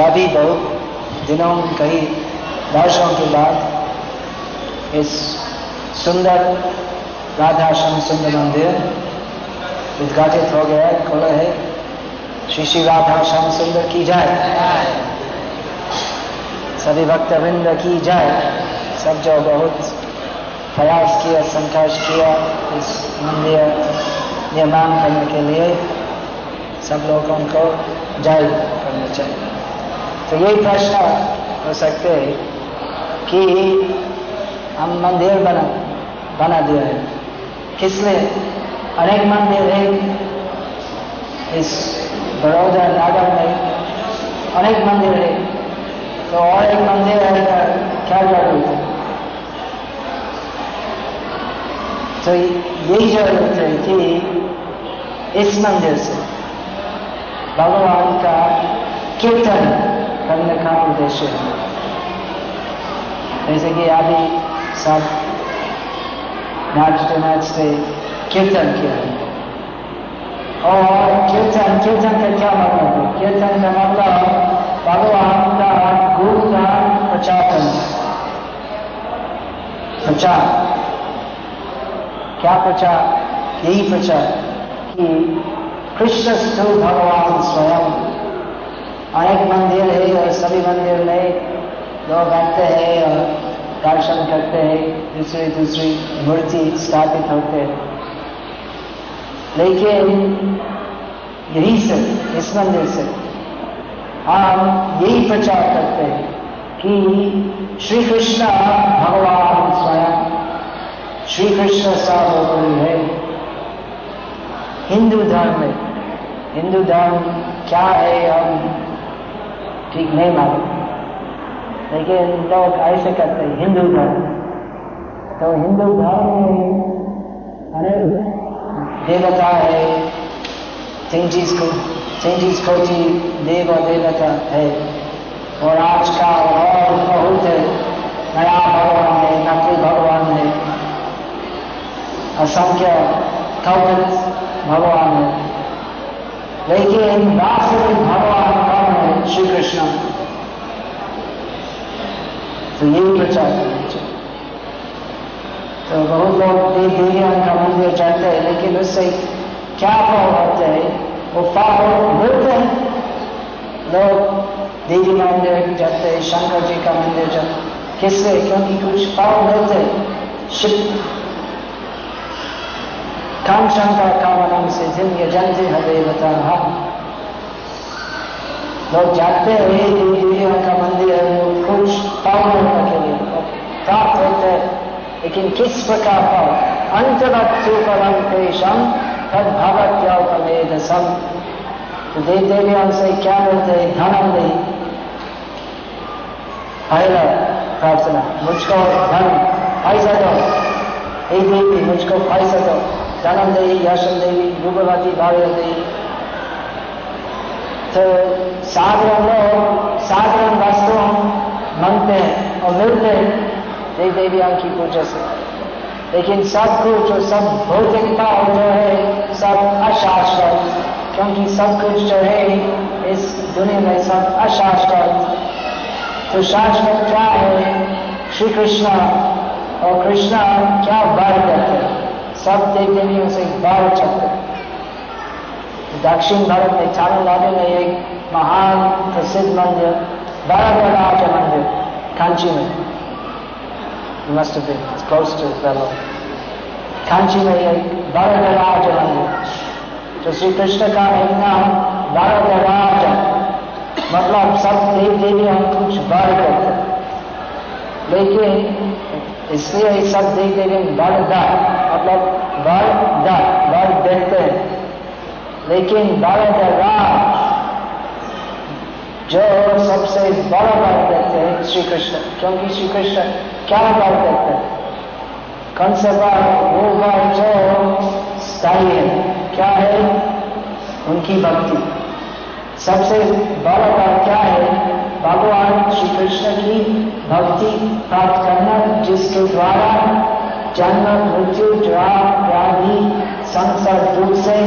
अभी बहुत दिनों कई वर्षों के बाद इस सुंदर राधा श्याम सुंदर मंदिर उद्घाटित हो गया, खोला है। श्री श्री राधा श्याम सुंदर की जाए सभी भक्त वृंद की जाए सब जो बहुत प्रयास किया संघर्ष किया इस मंदिर निर्माण करने के लिए, सब लोगों को जय करना चाहिए। तो यही प्रश्न हो सकते हैं कि हम मंदिर बना बना दिया है। किस लिए अनेक मंदिर है। इस बड़ौदा नागर में अनेक मंदिर है। तो और एक मंदिर है क्या ज़रूरत है तो यही ज़रूरत है कि इस मंदिर से भगवान का कीर्तन करने का उद्देश्य है। जैसे कि अभी सब नाचते नाचते कीर्तन किया है। और कीर्तन कीर्तन का क्या मतलब है? कीर्तन का मतलब भगवान का गुणगान प्रचार करना। प्रचार। क्या प्रचार? यही प्रचार कि कृष्ण स्थल भगवान स्वयं। अनेक मंदिर है, और सभी मंदिर में लोग आते हैं और दर्शन करते हैं, दूसरी दूसरी मूर्ति स्थापित होते हैं। लेकिन यही से इस मंदिर से हम यही प्रचार करते हैं कि श्री कृष्ण भगवान स्वयं श्री कृष्ण सर्वोपरि है। हिंदू धर्म में, हिंदू धर्म क्या है, हम ठीक नहीं मालूम। लेकिन लोग ऐसे करते हिंदू धर्म। तो हिंदू धर्म में अनेक देवता है तीन चीज़ को तीन चीज़ कोटि देव देवता है। और आज का और बहुत नया भगवान है नकली भगवान है। असंख्य कल्पित भगवान है। लेकिन वास्तविक भगवान श्री कृष्ण तो यही प्रचार करना तो बहुत लोग देव देवियों का मंदिर जाते हैं, लेकिन उससे क्या फल होते हैं? वो फल मिलते हैं लोग देवी मंदिर जाते हैं, शंकर जी का मंदिर जाते किससे? क्योंकि कुछ फल मिलते शिव। काम शंकर कामनम से जिन यजंती हदेवता हम लोग जाते हैं देवी देवियों का मंदिर है, वो कुछ पावन के लिए प्राप्त होते हैं। लेकिन किस प्रकार का अंतरक्षु परम पेशम तद भगत्योपमेद सम तो देव देवियों से क्या मिलते हैं? धनम नहीं। पहला प्रार्थना, मुझको धन, पैसा दो। हे देवी, मुझको पैसा दो। धनम देवी, यशम देवी रूपवती भाग्य देवी। तो साधारण लोग साधारण वस्तु मांगते हैं और मिलते हैं देवी देवियों की पूजा से। लेकिन सब कुछ जो सब भौतिकता जो है, सब अशाश्वत क्योंकि सब कुछ जो है इस दुनिया में सब अशाश्वत तो शाश्वत क्या है? श्री कृष्ण और कृष्ण क्या वर करते हैं? सब देवी देवियों से वर चलते दक्षिण भारत में तमिलनाडु में एक महान प्रसिद्ध मंदिर वरदराज मंदिर कांची में। Been it's close to Vellore. Kanchi में एक वरदराज मंदिर। तो श्री कृष्ण का एक नाम वरदराज मतलब सब देव देवी हम कुछ बढ़ करते लेकिन इसलिए सब देव देवी बढ़ वरदा मतलब बढ़ दा वर देते हैं। लेकिन वरदराज जो सबसे बड़ा बात देते हैं श्री कृष्ण क्योंकि श्री कृष्ण क्या वर देते हैं? कौन सा वर वो वर जो स्थायी है। क्या है? उनकी भक्ति। सबसे बड़ा बात क्या है? भगवान श्री कृष्ण की भक्ति प्राप्त करना, जिसके द्वारा जन्म, मृत्यु, ज्वार, व्याधि, संसार, दुख से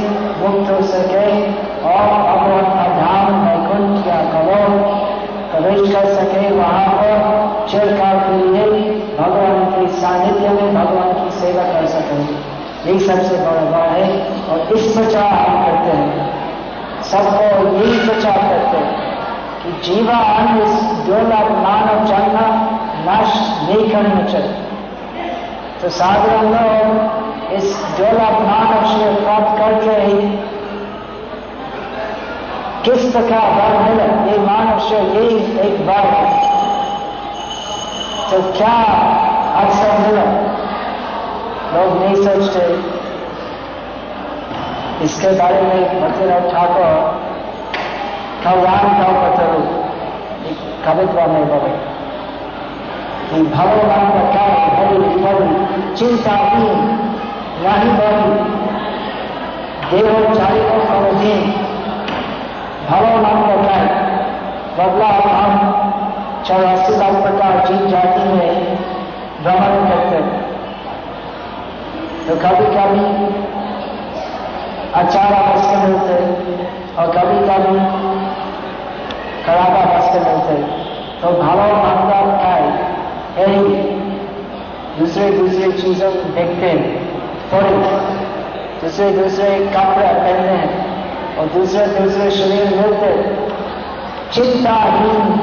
मुक्त हो सके और भगवान का धाम वैकुंठ या कमोल यही सबसे बड़ा बात है और इस प्रचार हम करते हैं। सबको यही प्रचार करते हैं कि जीवन इस दुर्लभ मानव जन्म नाश नहीं करना चाहिए। तो साधारण लोग इस दुर्लभ मानव से प्राप्त करके किस प्रकार बल मिले? ये मानव से यही एक बार है। तो क्या अक्सर मिला? लोग नहीं सोचते। इसके बारे में भक्तिनाथ ठाकुर कल्याण का एक कवित्व में बोले कि भगवान का बड़ी बड़ी चिंता ही नहीं बड़ी देहो चारियों करोधीन भगवान का क्या बदला हम चौरासी लाख प्रकार जीव जाति में भ्रमण करते। तो कभी कभी अच्छा वस्त्र मिलते। और कभी कभी खराबा वस्त्र मिलते। तो भाव मानता है। यही दूसरे दूसरे चीज़ों को देखते थोड़े दूसरे दूसरे कपड़े पहनने और दूसरे दूसरे शरीर मिलते चिंताहीन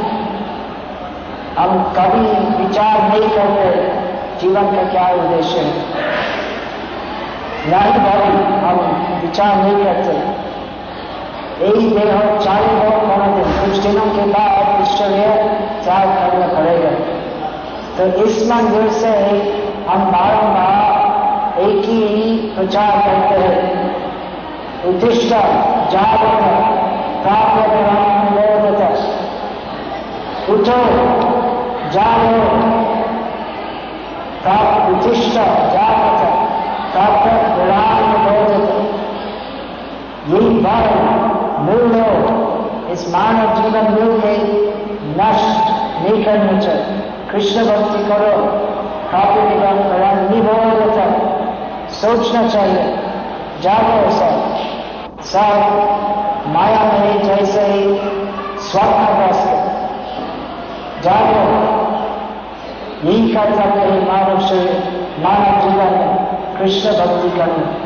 हम कभी विचार नहीं करते जीवन का क्या उद्देश्य है। नहीं भाई हम विचार नहीं करते। यही देह चारे लोग होना दिन कुछ दिनों के बाद इस शरीर त्याग करना पड़ेगा तो इस मंदिर से हम बारम्बार एक ही प्रचार करते हैं। उद्दिष्ट जागरण प्राप्त उठो जानो प्राप्त उचिष्ट जागत प्राप्त विराम यही मूल मिल इस मानव जीवन मिल में नष्ट नहीं करना चाहिए। कृष्ण भक्ति करो काफ़ी निगम निभोगत सोचना चाहिए, जागो सब। सब माया में जैसे ही स्वप्न जागो। यही कर्तव्य है मानव से मानव जीवन कृष्ण भक्ति करना।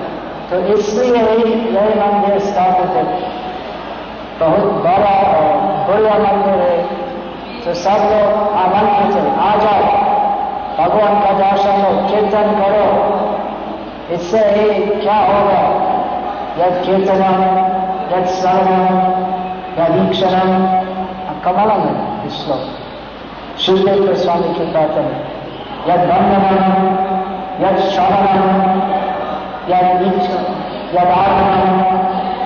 तो इसलिए यही मंदिर स्थापित है बहुत बड़ा और बड़ा मंदिर है तो सब लोग आमंत्रित है आ जाओ। भगवान का दर्शन हो कीर्तन करो। इससे ही क्या होगा? यद कीर्तनम, यद स्मरणम यदीक्षणम कमलम है इस श्लोक। स्वामी की प्रार्थना यद बंधन यद श्रवण यद यद आगमन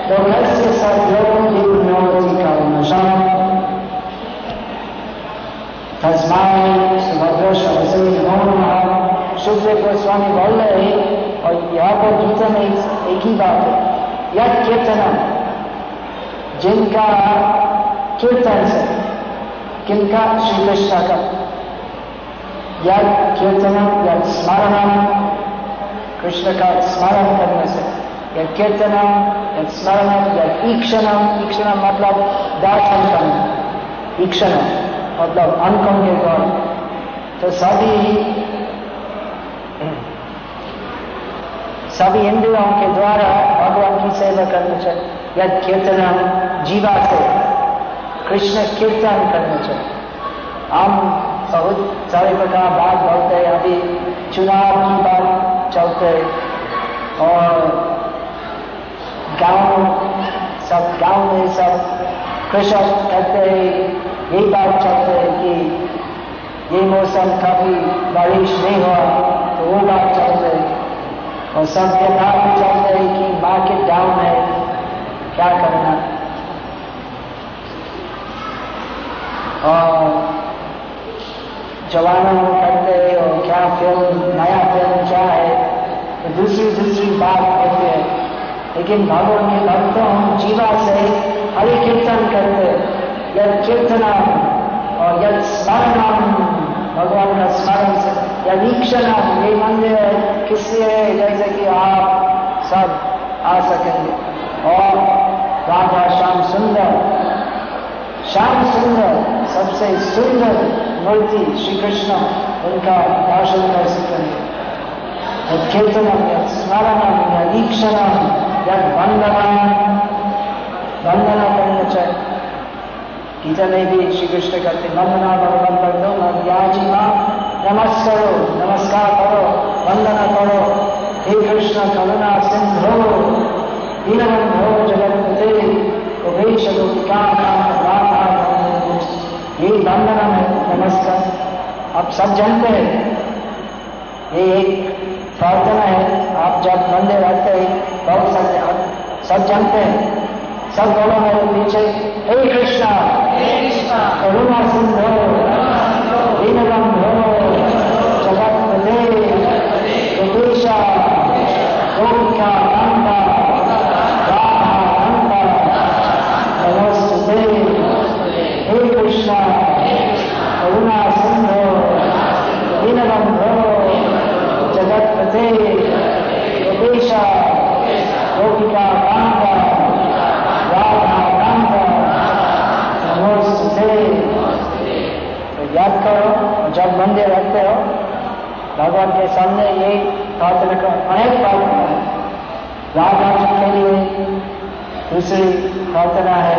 लोकस्य सद्योगम विनोदी कर्मशम तस्माय सुभद्र शब्द नमः सुखदेव गोस्वामी बोल रहे और यहाँ पर में एक ही बात है। यद कीर्तन, जिनका कीर्तन से, किनका श्री का यद कीर्तन यद स्मरण कृष्ण का स्मरण करने से या कीर्तन यद स्मरण या ईक्षण ईक्षण मतलब दर्शन करना ईक्षण मतलब अंकों के द्वारा तो सभी सभी इंद्रियों के द्वारा भगवान की सेवा करना चाहिए यद कीर्तन जीवा से कृष्ण कीर्तन करना चाहिए हम बहुत सारे प्रकार बात बोलते हैं अभी चुनाव की बात चलते और गाँव, सब गाँव में सब कृषक कहते हैं, यही बात चलते हैं कि ये मौसम कभी बारिश नहीं हुआ तो वो बात चलते है। और सब व्यवहार भी चलते हैं कि मार्केट डाउन है क्या करना। और जवानों करते और क्या फ़िल्म नया फ़िल्म क्या है? दूसरी दूसरी बात होती हैं। लेकिन भगवान के भक्तों हम जीवा से हरि कीर्तन करते यद कीर्तन और यद स्मरण भगवान का स्मरण से। या वीक्षण ये मंदिर है किससे है? जैसे कि आप सब आ सकेंगे। और राधा श्याम सुंदर श्याम सुंदर, सबसे सुंदर मूर्ति श्री कृष्ण, उनका दर्शन कर सकेंगे। कीर्तनम यद स्मरणम यद वंदनम वंदना करना चाहिए गीता में भी श्री कृष्ण कहते वंदना भगवान कर दो मध्याजी माँ नमस्कारो नमस्कार करो वंदना करो हे कृष्ण करुणा सिंधो दीनबंधो जगतपते उभेश गोपिका ये वंदना है नमस्कार आप सब जानते हैं, ये एक प्रार्थना है आप जब मंदिर आते हैं बहुत सारे सब जानते हैं। सब दोनों मेरे पीछे हे कृष्णा करुणा सिंधो दीनबंधो जगत पदे गोपेशा गोपिका कांता राधा कांता नमस्ते हे कृष्णा करुणा सिंधो दीनबंधो पते गोपेशा गोपिका कांता तो याद करो, जब मंदिर रखते हो भगवान के सामने यही प्रार्थना करो अनेक प्रार्थना है राधा जी के लिए दूसरी प्रार्थना है,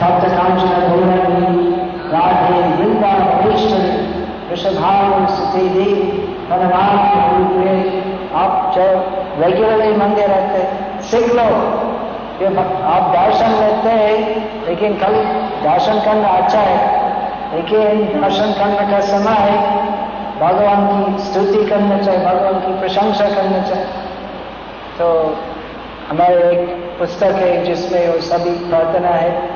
तप्त कांचन भूमि राधे वृंदा वरिष्ठ वृषभाव स्थिति दी हनुमान रूप में आप जो रेगुलरली मंदिर रहते सीख लो ये आप दर्शन लेते हैं, लेकिन कल दर्शन करना अच्छा है। लेकिन दर्शन करने का समय है। भगवान की स्तुति करना चाहिए, भगवान की प्रशंसा करना चाहिए। तो हमारे एक पुस्तक है, जिसमें वो सभी प्रार्थना है।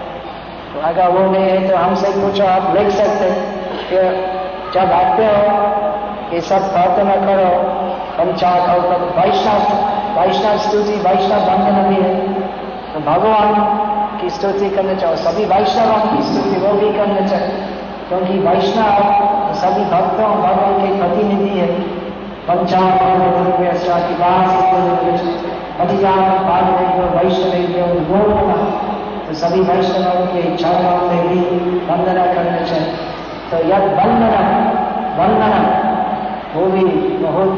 अगर वो नहीं है तो हमसे पूछो, आप लिख सकते हैं। कि जब आते हो ये सब प्रार्थना करो। पंचाक और वैष्णव वैष्णव स्तुति, वैष्णव बंधन भी है। तो भगवान की स्तुति करने चाहिए सभी वैष्णव की स्तुति वो भी करने चाहिए क्योंकि वैष्णव सभी भक्तों, भगवान के प्रतिनिधि है। तो सभी वैष्णवों के चरणों में भी वंदना करना चाहिए तो यद वंदना वंदना वो भी बहुत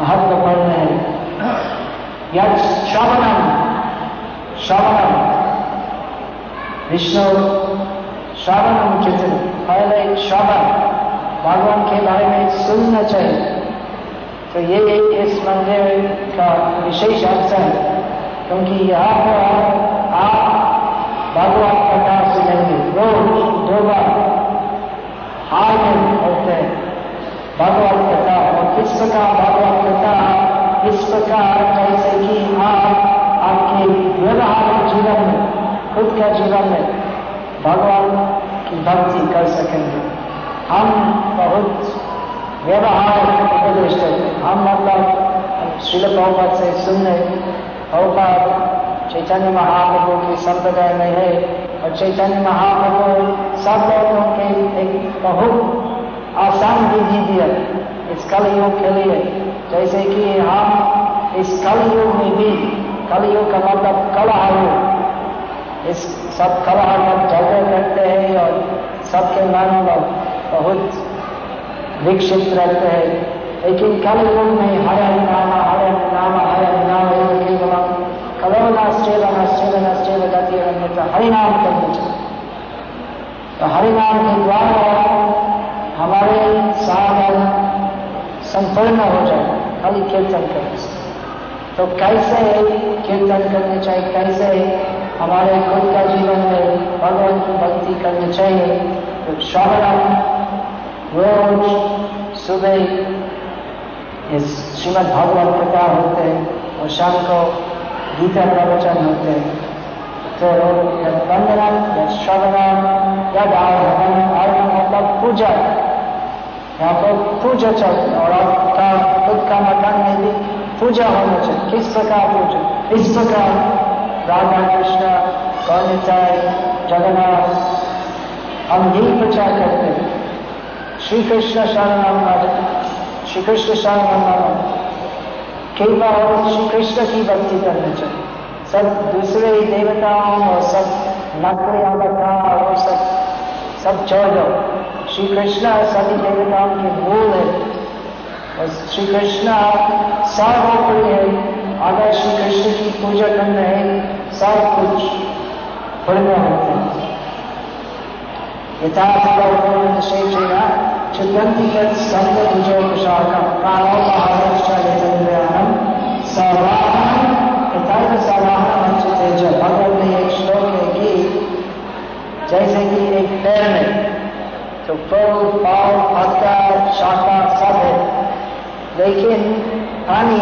महत्वपूर्ण है। या श्रवणम श्रवणम। विष्णु श्रवणम चित्र। पहले श्रवण, भगवान के बारे में सुनना चाहिए। तो ये इस मंदिर का विशेष अवसर है, क्योंकि यहाँ पर आप भगवान प्रकाश सुनेंगे रोज दो बार हाल में होते हैं। भगवत कथा और किस प्रकार भगवत कथा इस प्रकार कैसे कि आप आपके व्यवहारिक जीवन में, खुद का जीवन में भगवान की भक्ति कर सकेंगे। हम बहुत व्यवहार उपदेश हम मतलब शिल प्रभुपद से सुनने प्रभुपद चैतन्य महाप्रभु के संप्रदाय में है और चैतन्य महाप्रभु सब लोगों के एक बहुत आसान विधि दिया इस कल युग के लिए जैसे कि हम इस कल युग में भी कलयुग का मतलब कलह युग इस सब कलह में झगड़े करते हैं और सबके मन बहुत विकसित रहते हैं। लेकिन कल युग में हरे नाम हरे नाम हरे नाम केवल कलोनाश्चेव नश्चेव नश्चेव गति अन्यथा हरिनाम करना चाहिए तो हरिनाम के द्वारा हमारे साधन संपूर्ण हो जाए, खाली कीर्तन करने से तो कैसे कीर्तन करने चाहिए? कैसे हमारे खुद का जीवन में भगवान की भक्ति करनी चाहिए? तो श्रवण रोज सुबह इस श्रीमद भगवत कथा होते हैं और शाम को गीता प्रवचन होते हैं। तो वंदना या श्रवण या आराधन आराधन मतलब पूजा। यहाँ पर पूजा चलते और आपका खुद का मकान में भी पूजा होना चाहिए। किस प्रकार पूजा? इस प्रकार राधा कृष्ण कौनिताय जगन्नाथ, हम यही प्रचार करते हैं। श्री कृष्ण शरण श्री कृष्ण शरण केवल श्री कृष्ण की भक्ति करना चाहिए। सब दूसरे देवताओं और सब नकली अवतार और सब सब छोड़ दो। श्री कृष्ण सभी देवताओं के मूल है। और श्री कृष्ण सर्वोपरि है। अगर श्री कृष्ण की पूजा करना है, सब कुछ पुण्य होते हैं। यथार्थेन क्षुद्रन्ति यत् सप्तभुजोपशाखं प्राणोपहारश्चलितन्द्रयाणं सवाहनं तथैव सवाहनमच्युते च भगवत में एक श्लोक है कि जैसे कि एक पेड़ में तो फल पाव पत्ता शाखा सब है। लेकिन पानी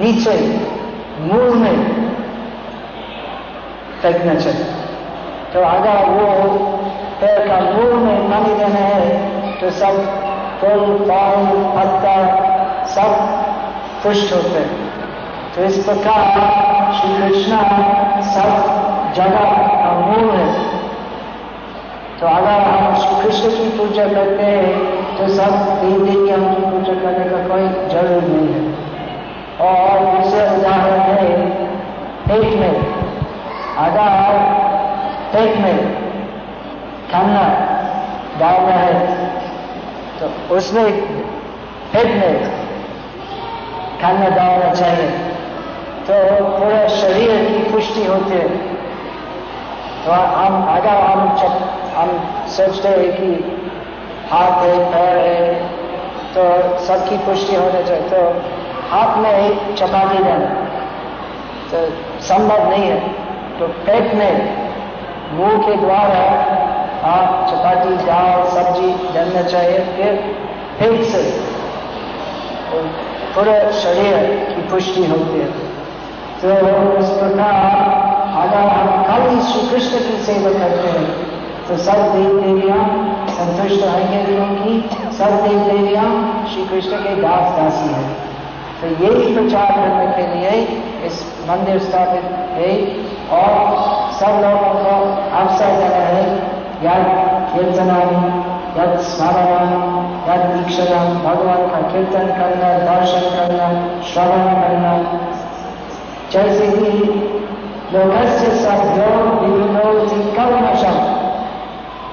नीचे, मूल में फेंकना चाहिए। तो अगर वो पेड़ का मूल में पानी देना है तो सब फूल फल पत्ता सब पुष्ट होते हैं। तो इस प्रकार श्री कृष्णा सब जगह का मूल है। तो अगर हम कृष्ण की पूजा करते हैं तो सब तीन दिन की पूजा करने का कोई ज़रूर नहीं है। और दूसरे उदाहरण है पेट में अगर पेट में खाना डालना है तो उसमें पेट में खाना डालना चाहिए। तो पूरे शरीर की पुष्टि होती है। तो हम अगर हम हम सोचते हैं कि हाथ है, पैर है तो सबकी पुष्टि होना चाहिए। तो हाथ में एक चपाती देना तो संभव नहीं है। तो पेट में मुँह के द्वारा आप चपाती, दाल, सब्ज़ी डालना चाहिए। फिर पेट से पूरे शरीर की पुष्टि होती है। तो इस प्रकार श्री कृष्ण की सेवा करते हैं। तो सब देव देवियाँ, संतुष्ट होंगे क्योंकि सब देव देवियाँ श्री कृष्ण के दास दासी है। तो यही प्रचार करने के लिए इस मंदिर स्थापित है और सब लोगों को अवसर देना है। यद कीर्तनानी, यद स्मरण यद दीक्षण भगवान का कीर्तन करना, दर्शन करना, श्रवण करना। जैसे कि लोकस्य सभ्यो विभिन्नोति कर्मशम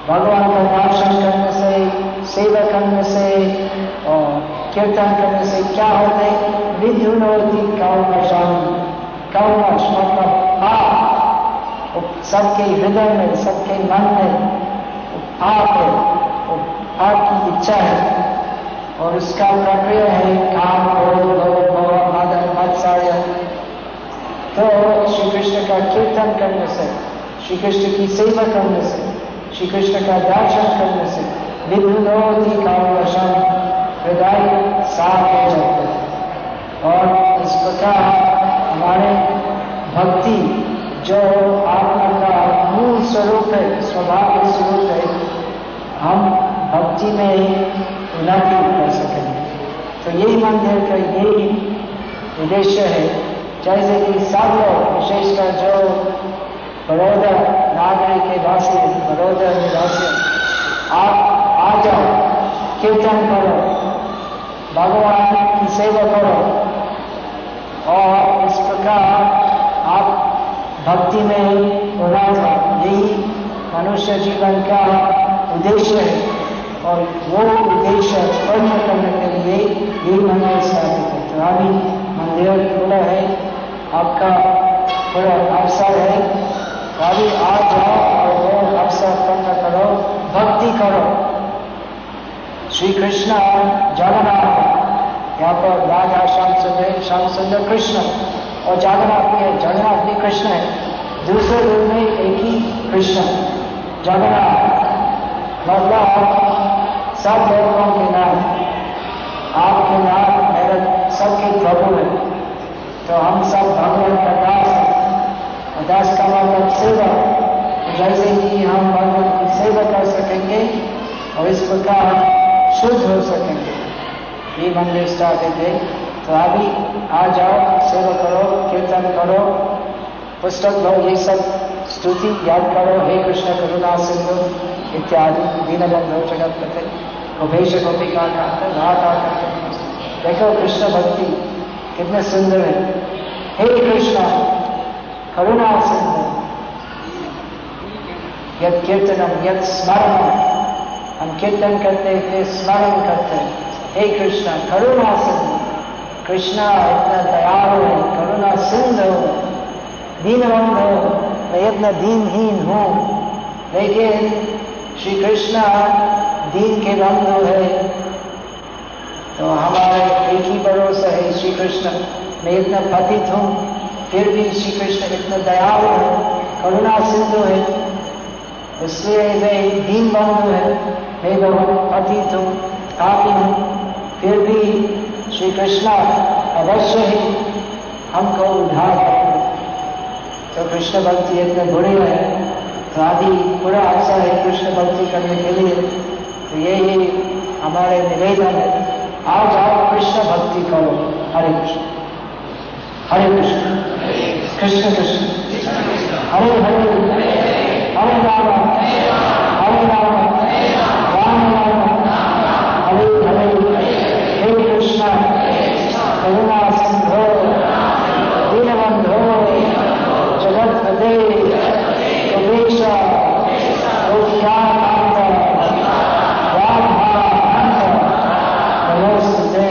भगवान का दर्शन करने से सेवा करने से और कीर्तन करने से क्या होते विधुनोति कर्मशम कर्मश मतलब पाप सबके हृदय में सबके मन में पाप है पाप की इच्छा है और उसका प्रक्रिया है काम मोह मदन मत्सर्य तो कृष्ण का कीर्तन करने से श्री कृष्ण की सेवा करने से श्री कृष्ण का दर्शन करने से विभुनोधि कामवशम हृदय साफ़ हो जाते हैं। और इस प्रकार हमारे भक्ति जो आत्मा का मूल स्वरूप है, स्वभाव स्वरूप है, हम भक्ति में ही उन्नति कर सकेंगे। तो यही मंदिर का यही उद्देश्य है। जैसे कि सब लोग विशेषकर जो बड़ौदा नागरिक के वासी बड़ौदा निवासी आप आ जाओ, कीर्तन करो, भगवान की सेवा करो, और इस प्रकार आप भक्ति में उड़ा जाओ। यही मनुष्य जीवन का उद्देश्य है, और वो उद्देश्य पूर्ण करने के लिए यही मंदिर स्थापित है। तो मंदिर खुला है। आपका पूरा अवसर है। अभी आ जाओ और वो अवसर पूर्ण करो, भक्ति करो। श्री कृष्ण जगन्नाथ, यहाँ पर राधा श्याम सुंदर श्याम सुंदर कृष्ण और जगन्नाथ भी है जगन्नाथ भी कृष्ण है। दूसरे रूप में एक ही कृष्ण, जगन्नाथ। मतलब सब लोगों के नाम, आपके नाम, मेरे सबके प्रभु है। तो हम सब भगवान का दास दास का मतलब सेवा। जैसे कि हम भगवान की सेवा कर सकेंगे और इस प्रकार शुद्ध हो सकेंगे। ये मंदिर स्टार्ट है तो अभी आ जाओ, सेवा करो, कीर्तन करो, पुस्तक लो, ये सब स्तुति याद करो, हे कृष्ण करुणा सिंधु इत्यादि, दीनबंधु जगत पते गोपेश गोपिका का राधा का देखो कृष्ण भक्ति। कितने सुंदर है। हे कृष्ण, करुणा सिंधु यद कीर्तनम, यद स्मरण हम कीर्तन करते हैं, स्मरण करते हैं। हे कृष्णा, करुणा सिंधु कृष्णा, इतना दयालु है, करुणा सिंधु हो, मैं इतना दीनहीन हूँ। लेकिन श्री कृष्ण दीन के बंधु है। तो हमारे एक ही भरोसा है श्री कृष्ण मैं इतना पतित हूँ, फिर भी श्री कृष्ण इतना दयालु है, करुणा सिंधु है। इसलिए मैं दीन बंधु है, मैं बहुत पतित हूँ काफ़ी हूँ, फिर भी श्री कृष्ण अवश्य ही हमको करेंगे। तो कृष्ण भक्ति इतने बुरे है तो आदि पूरा अवसर है कृष्ण भक्ति करने के लिए। तो यही हमारे निवेदन है। आओ जाओ कृष्ण भक्ति करो। हरे कृष्ण। हरे कृष्ण। कृष्ण कृष्ण। हरे हरे। हरे राम। हरे राम। राम राम हरे हरे हे कृष्ण करुणा सिंधो दीनबंधो जगतपते कपीश नमस्ते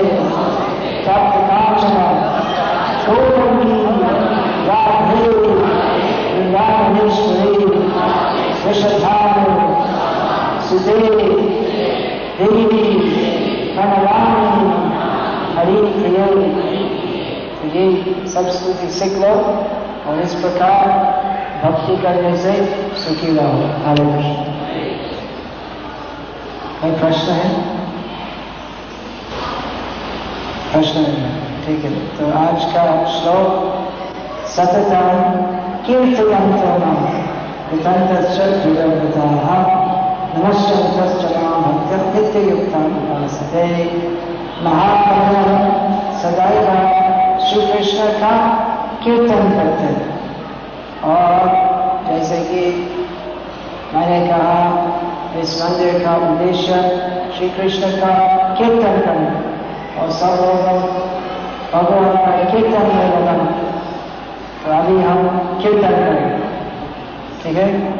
तप्त कांचन गौरवी राधे वृंदावनेश्वरी विषधानु सुदे देवी प्रणवामी हरि प्रिय तो ये सब स्तुति सीख लो और इस प्रकार भक्ति करने से सुखी रहो हरे कृष्ण कोई प्रश्न है प्रश्न ठीक है तो आज का श्लोक सततम कीर्तयंतो कृतंतश्चुरवृताः नमश्चंतश्च माँ भक्त्या नित्ययुक्तान् उपासते। महाप्रभु सदैव श्री कृष्ण का कीर्तन करते। और जैसे कि मैंने कहा, इस मंदिर का उद्देश्य श्री कृष्ण का कीर्तन करना। और सब लोग भगवान का कीर्तन में लगा और अभी हम कीर्तन करें ठीक है?